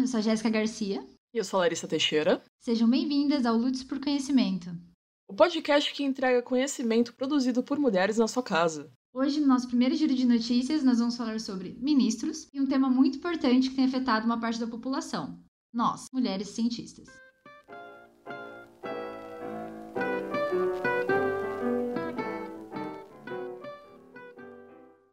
Eu sou a Jéssica Garcia. E eu sou a Larissa Teixeira. Sejam bem-vindas ao Lutes por Conhecimento. O podcast que entrega conhecimento produzido por mulheres na sua casa. Hoje, no nosso primeiro giro de notícias, nós vamos falar sobre ministros e um tema muito importante que tem afetado uma parte da população: nós, mulheres cientistas.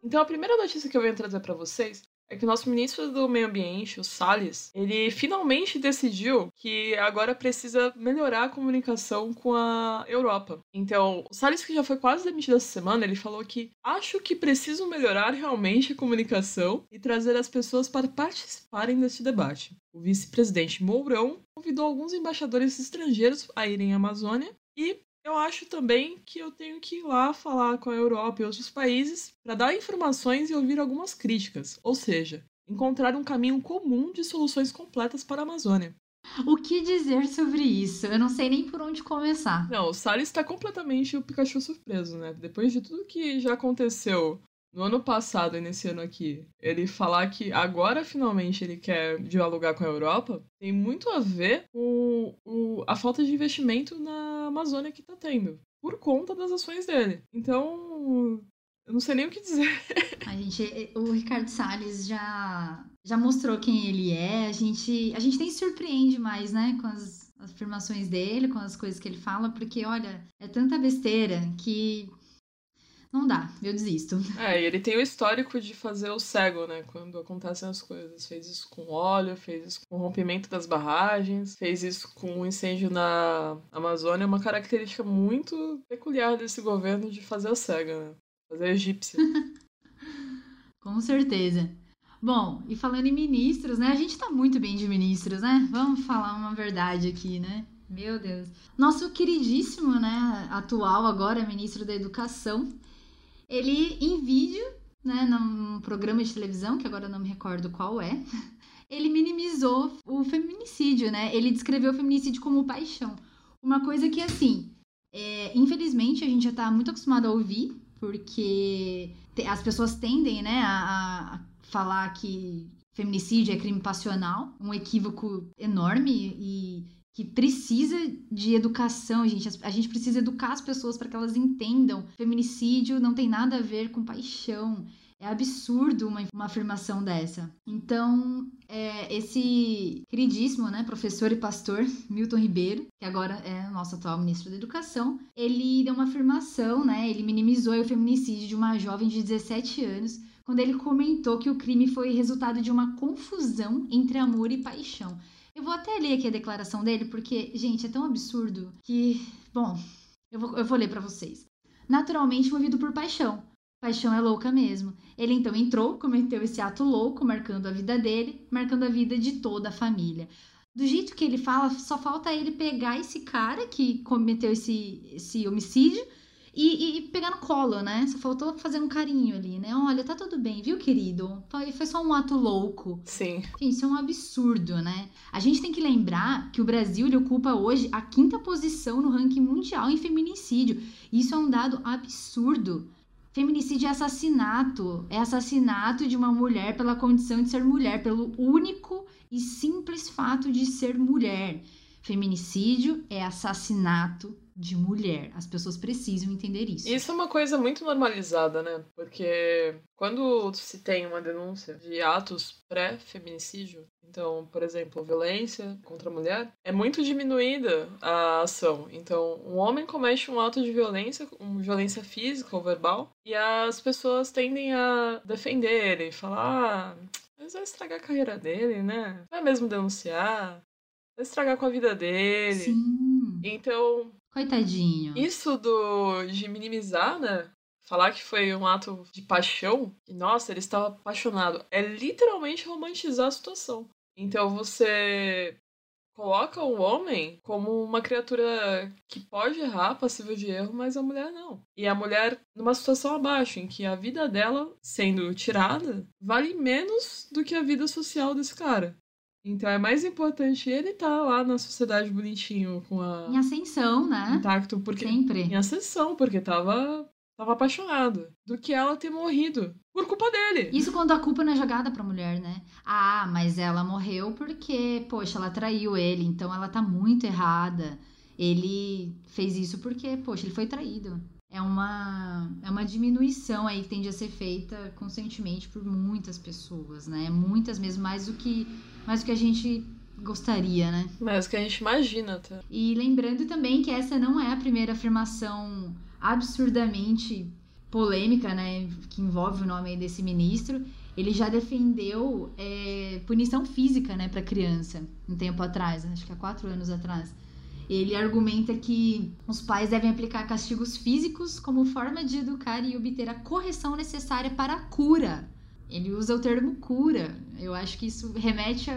Então, a primeira notícia que eu venho trazer para vocês é que o nosso ministro do Meio Ambiente, o Salles, ele finalmente decidiu que agora precisa melhorar a comunicação com a Europa. Então, o Salles, que já foi quase demitido essa semana, ele falou que acho que preciso melhorar realmente a comunicação e trazer as pessoas para participarem deste debate. O vice-presidente Mourão convidou alguns embaixadores estrangeiros a irem à Amazônia e eu acho também que eu tenho que ir lá falar com a Europa e outros países para dar informações e ouvir algumas críticas, ou seja, encontrar um caminho comum de soluções completas para a Amazônia. O que dizer sobre isso? Eu não sei nem por onde começar. Não, o Salles está completamente o Pikachu surpreso, né? Depois de tudo que já aconteceu no ano passado e nesse ano aqui, ele falar que agora finalmente ele quer dialogar com a Europa, tem muito a ver com o, a falta de investimento na Amazônia que tá tendo, por conta das ações dele. Então, eu não sei nem o que dizer. A gente, o Ricardo Salles já, já mostrou quem ele é, a gente, a gente nem se surpreende mais, né, com as afirmações dele, com as coisas que ele fala, porque, olha, é tanta besteira que não dá, eu desisto. É, e ele tem o histórico de fazer o cego, né? Quando acontecem as coisas. Fez isso com óleo, fez isso com o rompimento das barragens, fez isso com o incêndio na Amazônia. É uma característica muito peculiar desse governo de fazer o cego, né? Fazer a egípcia. com certeza. Bom, e falando em ministros, né? A gente tá muito bem de ministros, né? Vamos falar uma verdade aqui, né? Meu Deus. Nosso queridíssimo, né, atual agora ministro da Educação, ele, em vídeo, né, num programa de televisão, que agora não me recordo qual é, ele minimizou o feminicídio, né? Ele descreveu o feminicídio como paixão. Uma coisa que, assim, é, infelizmente a gente já tá muito acostumado a ouvir, porque as pessoas tendem, né, a, a falar que feminicídio é crime passional, um equívoco enorme e que precisa de educação, gente. A gente precisa educar as pessoas para que elas entendam. Feminicídio não tem nada a ver com paixão. É absurdo uma, uma afirmação dessa. Então, é, esse queridíssimo né, professor e pastor Milton Ribeiro, que agora é nosso atual ministro da Educação, ele deu uma afirmação, né, ele minimizou o feminicídio de uma jovem de 17 anos, quando ele comentou que o crime foi resultado de uma confusão entre amor e paixão. Eu vou até ler aqui a declaração dele, porque, gente, é tão absurdo que. Bom, eu vou, eu vou ler para vocês. Naturalmente movido por paixão. Paixão é louca mesmo. Ele então entrou, cometeu esse ato louco, marcando a vida dele, marcando a vida de toda a família. Do jeito que ele fala, só falta ele pegar esse cara que cometeu esse, esse homicídio e, e, pegar no colo, né? Só faltou fazer um carinho ali, né? Olha, tá tudo bem, viu, querido? Foi, foi só um ato louco. Sim. Gente, isso é um absurdo, né? A gente tem que lembrar que o Brasil ele ocupa hoje a quinta posição no ranking mundial em feminicídio. Isso é um dado absurdo. Feminicídio é assassinato. É assassinato de uma mulher pela condição de ser mulher, pelo único e simples fato de ser mulher. Feminicídio é assassinato de mulher. As pessoas precisam entender isso. Isso é uma coisa muito normalizada, né? Porque quando se tem uma denúncia de atos pré-feminicídio, então, por exemplo, violência contra a mulher, é muito diminuída a ação. Então, um homem comete um ato de violência, uma violência física ou verbal, e as pessoas tendem a defender ele, falar, ah, mas vai estragar a carreira dele, né? Vai mesmo denunciar, vai estragar com a vida dele. Sim. Então, Coitadinho. Isso do de minimizar, né? Falar que foi um ato de paixão, e nossa, ele estava apaixonado, é literalmente romantizar a situação. Então você coloca o homem como uma criatura que pode errar, passível de erro, mas a mulher não. E a mulher numa situação abaixo, em que a vida dela, sendo tirada, vale menos do que a vida social desse cara. Então é mais importante ele estar tá lá na sociedade bonitinho, com a. Em ascensão, né? Intacto, porque. Sempre. Em ascensão, porque tava estava apaixonado do que ela ter morrido por culpa dele. Isso quando a culpa não é jogada pra mulher, né? Ah, mas ela morreu porque, poxa, ela traiu ele, então ela tá muito errada. Ele fez isso porque, poxa, ele foi traído. É uma, é uma diminuição aí que tende a ser feita conscientemente por muitas pessoas, né? Muitas mesmo, mais do que, mais do que a gente gostaria, né? Mais do que a gente imagina, tá? E lembrando também que essa não é a primeira afirmação absurdamente polêmica, né, que envolve o nome desse ministro, ele já defendeu é, punição física, né, para criança, um tempo atrás, acho que há quatro anos atrás. Ele argumenta que os pais devem aplicar castigos físicos como forma de educar e obter a correção necessária para a cura. Ele usa o termo cura. Eu acho que isso remete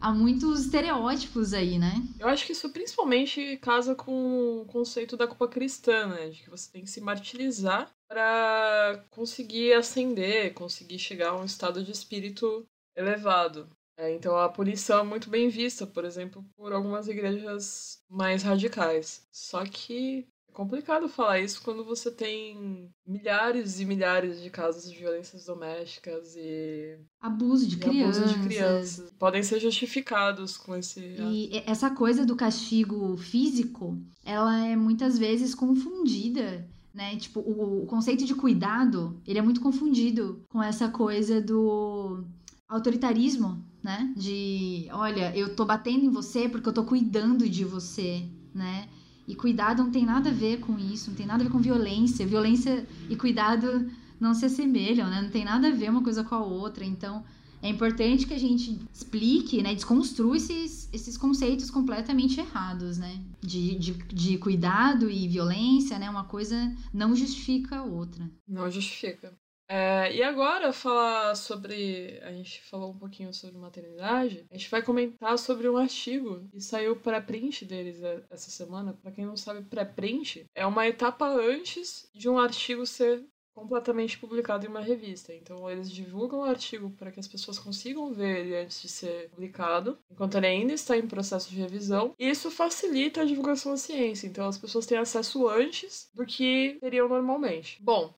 a, muitos estereótipos aí, né? Eu acho que isso principalmente casa com o conceito da culpa cristã, né? De que você tem que se martirizar para conseguir ascender, conseguir chegar a um estado de espírito elevado. É, então a punição é muito bem vista, por exemplo, por algumas igrejas mais radicais. Só que complicado falar isso quando você tem milhares e milhares de casos de violências domésticas e abuso de, e crianças. Abuso de crianças. Podem ser justificados com esse. E essa coisa do castigo físico, ela é muitas vezes confundida. Né? Tipo, o, o conceito de cuidado, ele é muito confundido com essa coisa do autoritarismo, né? De, olha, eu tô batendo em você porque eu tô cuidando de você, né? E cuidado não tem nada a ver com isso, não tem nada a ver com violência. Violência e cuidado não se assemelham, né? Não tem nada a ver uma coisa com a outra. Então, é importante que a gente explique, né? Desconstrua esses, esses conceitos completamente errados, né? De, de, de cuidado e violência, né? Uma coisa não justifica a outra. Não justifica. É, e agora falar sobre. A gente falou um pouquinho sobre maternidade. A gente vai comentar sobre um artigo que saiu para print deles essa semana. Para quem não sabe, pré-print é uma etapa antes de um artigo ser completamente publicado em uma revista. Então eles divulgam o artigo para que as pessoas consigam ver ele antes de ser publicado, enquanto ele ainda está em processo de revisão. E isso facilita a divulgação da ciência. Então as pessoas têm acesso antes do que teriam normalmente. Bom,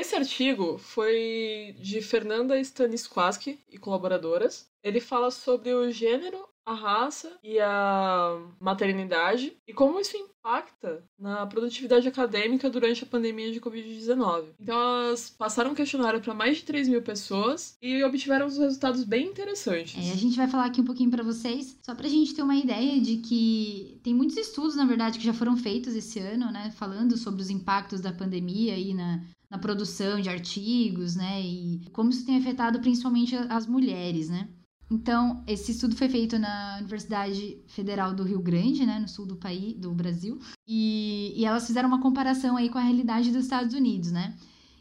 esse artigo foi de Fernanda Stanisłaski e colaboradoras. Ele fala sobre o gênero, a raça e a maternidade e como isso impacta na produtividade acadêmica durante a pandemia de Covid-19. Então, elas passaram um questionário para mais de 3 mil pessoas e obtiveram uns resultados bem interessantes. É, a gente vai falar aqui um pouquinho para vocês, só para a gente ter uma ideia de que tem muitos estudos, na verdade, que já foram feitos esse ano, né, falando sobre os impactos da pandemia aí na, na produção de artigos, né? E como isso tem afetado principalmente as mulheres, né? Então, esse estudo foi feito na Universidade Federal do Rio Grande, né, no sul do país, do Brasil, e, e elas fizeram uma comparação aí com a realidade dos Estados Unidos, né?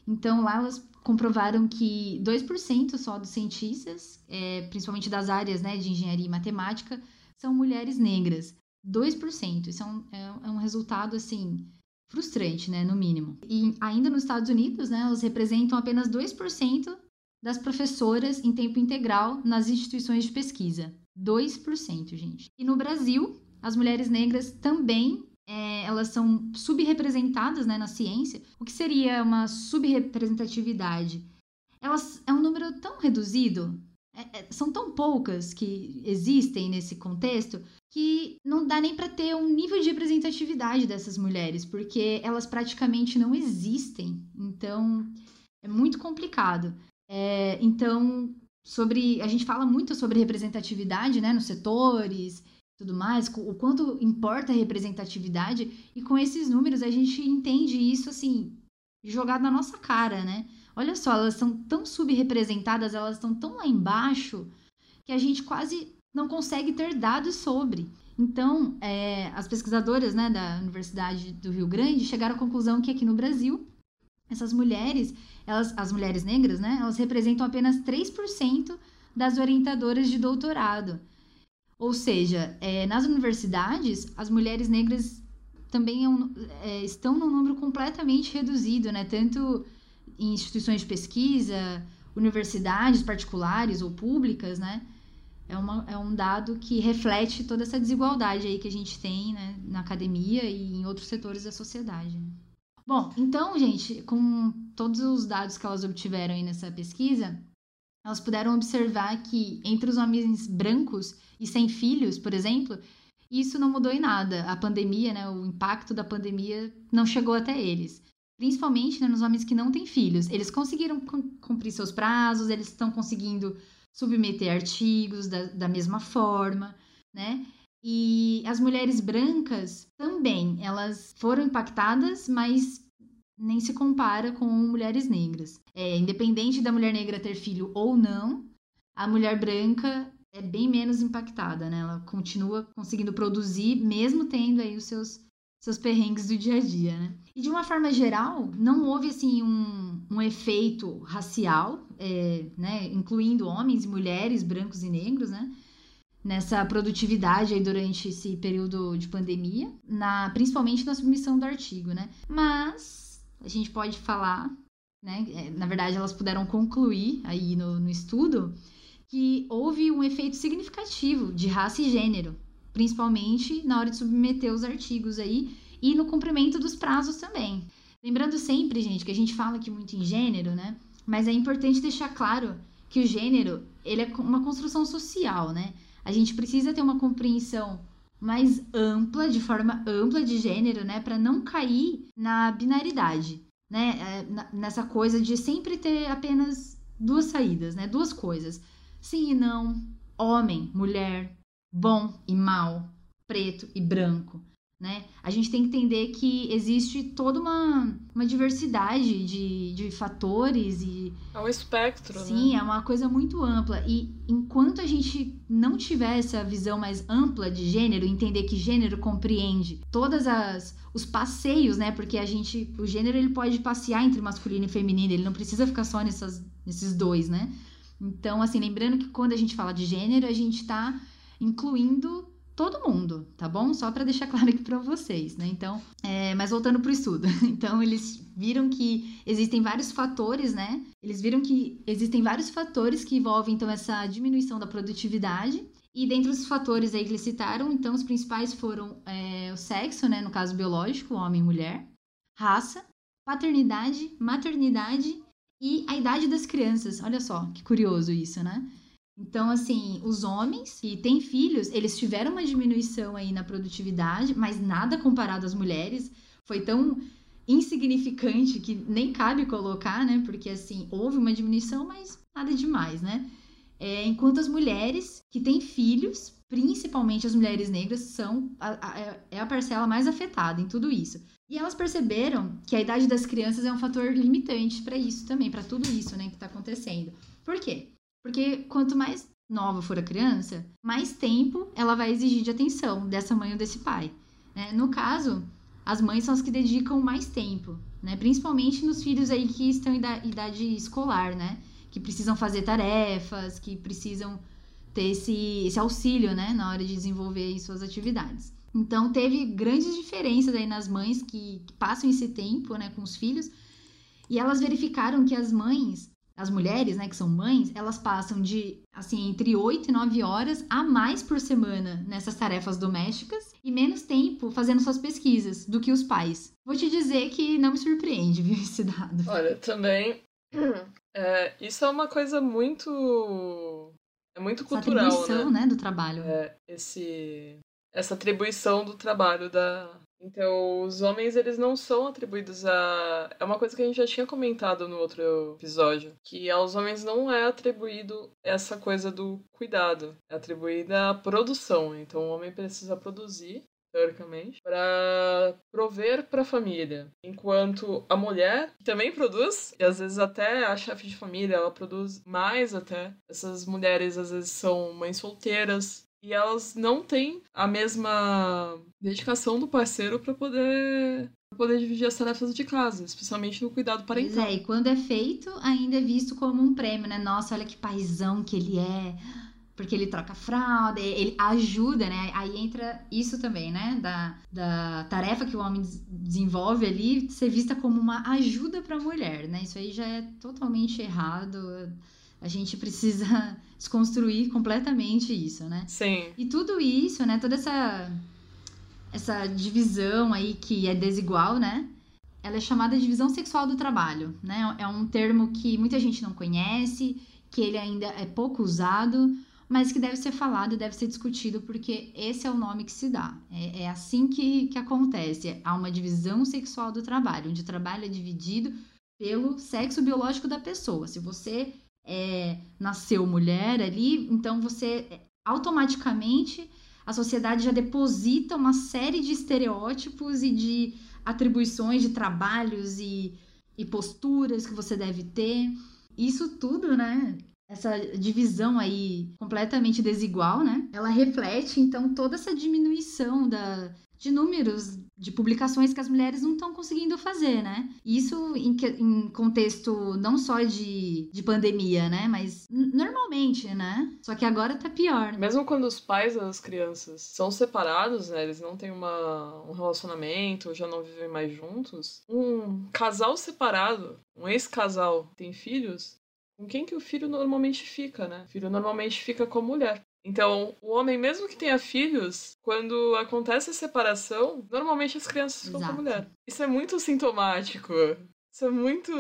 Então, lá elas comprovaram que 2% só dos cientistas, é, principalmente das áreas né, de engenharia e matemática, são mulheres negras. 2%. Isso é um, é, é um resultado, assim, frustrante, né, no mínimo. E ainda nos Estados Unidos, né, elas representam apenas 2% das professoras em tempo integral nas instituições de pesquisa. 2%, gente. E no Brasil, as mulheres negras também é, elas são subrepresentadas né, na ciência. O que seria uma subrepresentatividade? Elas é um número tão reduzido, é, é, são tão poucas que existem nesse contexto que não dá nem para ter um nível de representatividade dessas mulheres, porque elas praticamente não existem. Então, é muito complicado. É, então, sobre a gente fala muito sobre representatividade, né, nos setores, tudo mais, o quanto importa a representatividade e com esses números a gente entende isso assim jogado na nossa cara, né? Olha só, elas são tão subrepresentadas, elas estão tão lá embaixo que a gente quase não consegue ter dados sobre. Então, é, as pesquisadoras né, da Universidade do Rio Grande chegaram à conclusão que aqui no Brasil, essas mulheres, elas, as mulheres negras, né, elas representam apenas 3% das orientadoras de doutorado. Ou seja, é, nas universidades, as mulheres negras também é um, é, estão num número completamente reduzido, né? Tanto em instituições de pesquisa, universidades particulares ou públicas, né? é, uma, é um dado que reflete toda essa desigualdade aí que a gente tem né, na academia e em outros setores da sociedade. Bom, então, gente, com todos os dados que elas obtiveram aí nessa pesquisa, elas puderam observar que entre os homens brancos e sem filhos, por exemplo, isso não mudou em nada. A pandemia, né, o impacto da pandemia não chegou até eles. Principalmente né, nos homens que não têm filhos. Eles conseguiram cumprir seus prazos, eles estão conseguindo submeter artigos da, da mesma forma, né? E as mulheres brancas também, elas foram impactadas, mas nem se compara com mulheres negras. É, independente da mulher negra ter filho ou não, a mulher branca é bem menos impactada, né? Ela continua conseguindo produzir, mesmo tendo aí os seus, seus perrengues do dia a dia, né? E de uma forma geral, não houve, assim, um, um efeito racial, é, né? Incluindo homens e mulheres, brancos e negros, né? Nessa produtividade aí durante esse período de pandemia, na, principalmente na submissão do artigo, né? Mas a gente pode falar, né? É, na verdade, elas puderam concluir aí no, no estudo que houve um efeito significativo de raça e gênero, principalmente na hora de submeter os artigos aí e no cumprimento dos prazos também. Lembrando sempre, gente, que a gente fala aqui muito em gênero, né? Mas é importante deixar claro que o gênero, ele é uma construção social, né? A gente precisa ter uma compreensão mais ampla, de forma ampla de gênero, né, para não cair na binaridade, né, é, nessa coisa de sempre ter apenas duas saídas, né, duas coisas sim e não, homem, mulher, bom e mal, preto e branco. Né? A gente tem que entender que existe toda uma, uma diversidade de, de fatores e. É um espectro, Sim, né? é uma coisa muito ampla. E enquanto a gente não tiver essa visão mais ampla de gênero, entender que gênero compreende todas as os passeios, né? Porque a gente. O gênero ele pode passear entre masculino e feminino, ele não precisa ficar só nessas, nesses dois, né? Então, assim, lembrando que quando a gente fala de gênero, a gente está incluindo todo mundo, tá bom? Só para deixar claro aqui para vocês, né? Então, é, mas voltando para o estudo. Então, eles viram que existem vários fatores, né? Eles viram que existem vários fatores que envolvem, então, essa diminuição da produtividade. E dentre os fatores aí que eles citaram, então, os principais foram é, o sexo, né? No caso biológico, homem e mulher, raça, paternidade, maternidade e a idade das crianças. Olha só, que curioso isso, né? Então, assim, os homens que têm filhos, eles tiveram uma diminuição aí na produtividade, mas nada comparado às mulheres. Foi tão insignificante que nem cabe colocar, né? Porque, assim, houve uma diminuição, mas nada demais, né? É, enquanto as mulheres que têm filhos, principalmente as mulheres negras, são a, a, é a parcela mais afetada em tudo isso. E elas perceberam que a idade das crianças é um fator limitante para isso também, para tudo isso, né, que está acontecendo. Por quê? Porque quanto mais nova for a criança, mais tempo ela vai exigir de atenção dessa mãe ou desse pai. Né? No caso, as mães são as que dedicam mais tempo, né? Principalmente nos filhos aí que estão em idade escolar, né? Que precisam fazer tarefas, que precisam ter esse, esse auxílio, né? Na hora de desenvolver suas atividades. Então teve grandes diferenças aí nas mães que, que passam esse tempo, né, com os filhos. E elas verificaram que as mães, as mulheres, né, que são mães, elas passam de assim entre 8 e 9 horas a mais por semana nessas tarefas domésticas e menos tempo fazendo suas pesquisas do que os pais. Vou te dizer que não me surpreende, viu, esse dado. Olha, também é, isso é uma coisa muito é muito cultural, Essa atribuição, né? né, do trabalho. É, esse essa atribuição do trabalho da então os homens eles não são atribuídos a é uma coisa que a gente já tinha comentado no outro episódio que aos homens não é atribuído essa coisa do cuidado é atribuída a produção então o homem precisa produzir teoricamente, para prover para a família. Enquanto a mulher também produz, e às vezes até a chefe de família, ela produz mais até. Essas mulheres às vezes são mães solteiras, e elas não têm a mesma dedicação do parceiro para poder pra poder dividir as tarefas de casa, especialmente no cuidado parental. Pois é, e quando é feito, ainda é visto como um prêmio, né? Nossa, olha que paizão que ele é, porque ele troca fralda, ele ajuda, né? Aí entra isso também, né? Da, da tarefa que o homem desenvolve ali, ser vista como uma ajuda para a mulher, né? Isso aí já é totalmente errado a gente precisa desconstruir completamente isso, né? Sim. E tudo isso, né? Toda essa essa divisão aí que é desigual, né? ela é chamada divisão sexual do trabalho, né? É um termo que muita gente não conhece, que ele ainda é pouco usado, mas que deve ser falado, deve ser discutido, porque esse é o nome que se dá. É, é assim que, que acontece. Há uma divisão sexual do trabalho, onde o trabalho é dividido pelo sexo biológico da pessoa. Se você é, nasceu mulher ali, então você é, automaticamente a sociedade já deposita uma série de estereótipos e de atribuições de trabalhos e, e posturas que você deve ter. Isso tudo, né? Essa divisão aí completamente desigual, né? Ela reflete, então, toda essa diminuição da, de números de publicações que as mulheres não estão conseguindo fazer, né? Isso em, em, contexto não só de, de pandemia, né? Mas normalmente, né? Só que agora tá pior. Mesmo quando os pais das crianças são separados, né? Eles não têm uma, um relacionamento, já não vivem mais juntos. Um casal separado, um ex-casal tem filhos, com quem que o filho normalmente fica, né? O filho normalmente fica com a mulher. Então, o homem, mesmo que tenha filhos, quando acontece a separação, normalmente as crianças ficam Exato. com a mulher. Isso é muito sintomático. Isso é muito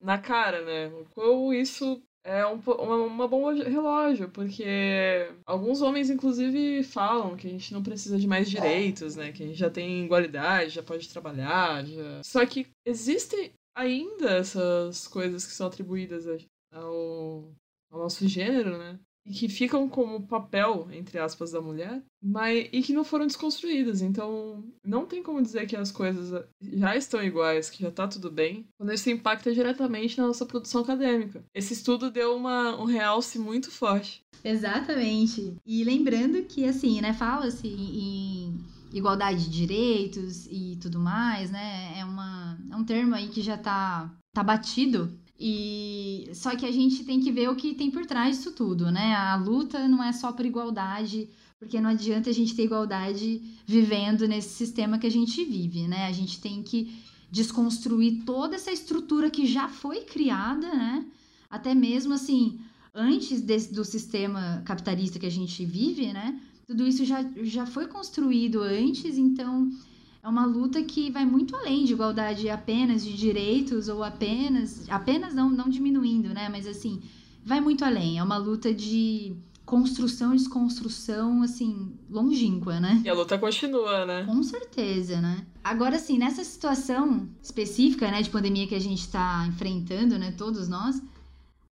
na cara, né? Ou isso é um, uma, uma bomba de relógio, porque alguns homens, inclusive, falam que a gente não precisa de mais direitos, né? Que a gente já tem igualdade, já pode trabalhar, já... Só que existem ainda essas coisas que são atribuídas ao, ao nosso gênero, né? E que ficam como papel, entre aspas, da mulher, mas e que não foram desconstruídas. Então, não tem como dizer que as coisas já estão iguais, que já tá tudo bem, quando isso impacta diretamente na nossa produção acadêmica. Esse estudo deu uma, um realce muito forte. Exatamente. E lembrando que, assim, né, fala-se em igualdade de direitos e tudo mais, né? É, uma, é um termo aí que já tá, tá batido e só que a gente tem que ver o que tem por trás disso tudo, né? A luta não é só por igualdade, porque não adianta a gente ter igualdade vivendo nesse sistema que a gente vive, né? A gente tem que desconstruir toda essa estrutura que já foi criada, né? Até mesmo assim, antes desse, do sistema capitalista que a gente vive, né? Tudo isso já, já foi construído antes, então é uma luta que vai muito além de igualdade apenas de direitos ou apenas apenas não não diminuindo, né? Mas assim, vai muito além. É uma luta de construção e desconstrução, assim, longínqua, né? E a luta continua, né? Com certeza, né? Agora, assim, nessa situação específica, né, de pandemia que a gente está enfrentando, né, todos nós,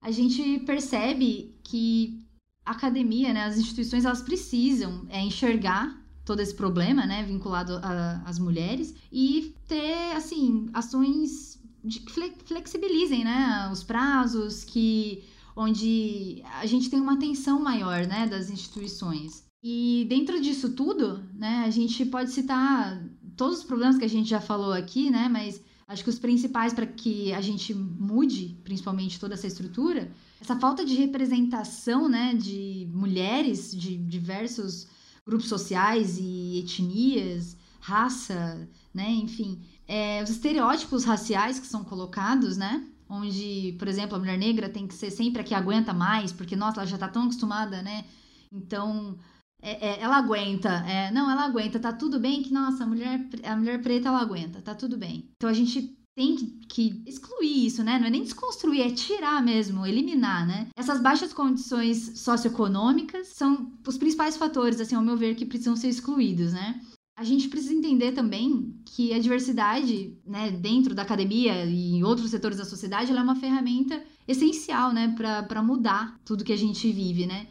a gente percebe que a academia, né, as instituições, elas precisam é, enxergar todo esse problema, né, vinculado às mulheres e ter, assim, ações que flexibilizem, né, os prazos, que onde a gente tem uma atenção maior, né, das instituições. E dentro disso tudo, né, a gente pode citar todos os problemas que a gente já falou aqui, né, mas acho que os principais para que a gente mude, principalmente toda essa estrutura, essa falta de representação, né, de mulheres de diversos grupos sociais e etnias, raça, né? Enfim, é, os estereótipos raciais que são colocados, né? Onde, por exemplo, a mulher negra tem que ser sempre a que aguenta mais, porque, nossa, ela já tá tão acostumada, né? Então, é, é, ela aguenta. É, não, ela aguenta. Tá tudo bem que, nossa, a mulher, a mulher preta, ela aguenta. Tá tudo bem. Então, a gente tem que, que, excluir isso, né? Não é nem desconstruir, é tirar mesmo, eliminar, né? Essas baixas condições socioeconômicas são os principais fatores, assim, ao meu ver, que precisam ser excluídos, né? A gente precisa entender também que a diversidade, né, dentro da academia e em outros setores da sociedade, ela é uma ferramenta essencial, né, para mudar tudo que a gente vive, né?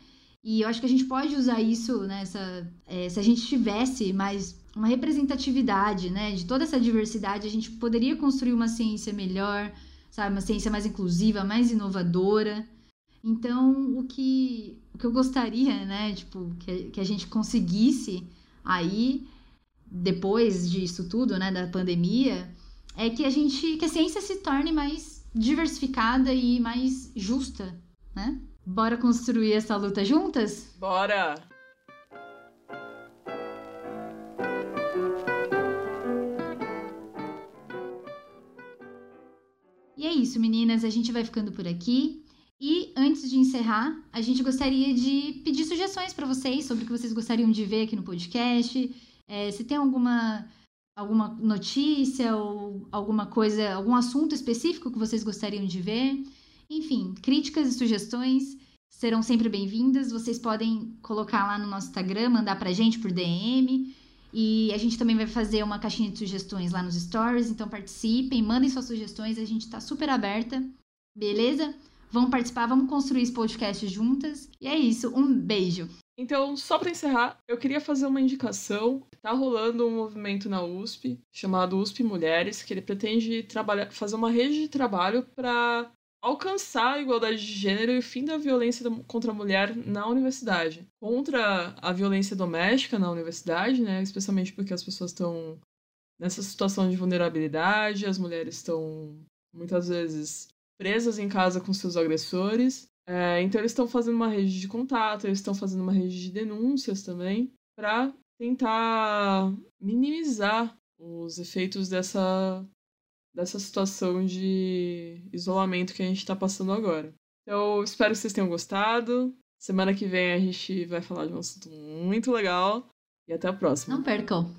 E eu acho que a gente pode usar isso, né, é, se a gente tivesse mais uma representatividade, né, de toda essa diversidade, a gente poderia construir uma ciência melhor, sabe, uma ciência mais inclusiva, mais inovadora. Então, o que, o que eu gostaria, né, tipo, que, que a gente conseguisse aí, depois disso tudo, né, da pandemia, é que a gente, que a ciência se torne mais diversificada e mais justa, né? Bora construir essa luta juntas? Bora! E é isso, meninas. A gente vai ficando por aqui. E antes de encerrar, a gente gostaria de pedir sugestões para vocês sobre o que vocês gostariam de ver aqui no podcast. É, se tem alguma alguma notícia ou alguma coisa, algum assunto específico que vocês gostariam de ver. Enfim, críticas e sugestões serão sempre bem-vindas. Vocês podem colocar lá no nosso Instagram, mandar pra gente por DM. E a gente também vai fazer uma caixinha de sugestões lá nos stories, então participem, mandem suas sugestões, a gente tá super aberta, beleza? Vamos participar, vamos construir esse podcast juntas. E é isso, um beijo. Então, só para encerrar, eu queria fazer uma indicação. Tá rolando um movimento na USP chamado USP Mulheres, que ele pretende trabalhar, fazer uma rede de trabalho para alcançar a igualdade de gênero e o fim da violência contra a mulher na universidade. Contra a violência doméstica na universidade, né? Especialmente porque as pessoas estão nessa situação de vulnerabilidade, as mulheres estão muitas vezes presas em casa com seus agressores. É, então eles estão fazendo uma rede de contato, eles estão fazendo uma rede de denúncias também para tentar minimizar os efeitos dessa dessa situação de isolamento que a gente está passando agora. Então, espero que vocês tenham gostado. Semana que vem a gente vai falar de um assunto muito legal. E até a próxima. Não percam!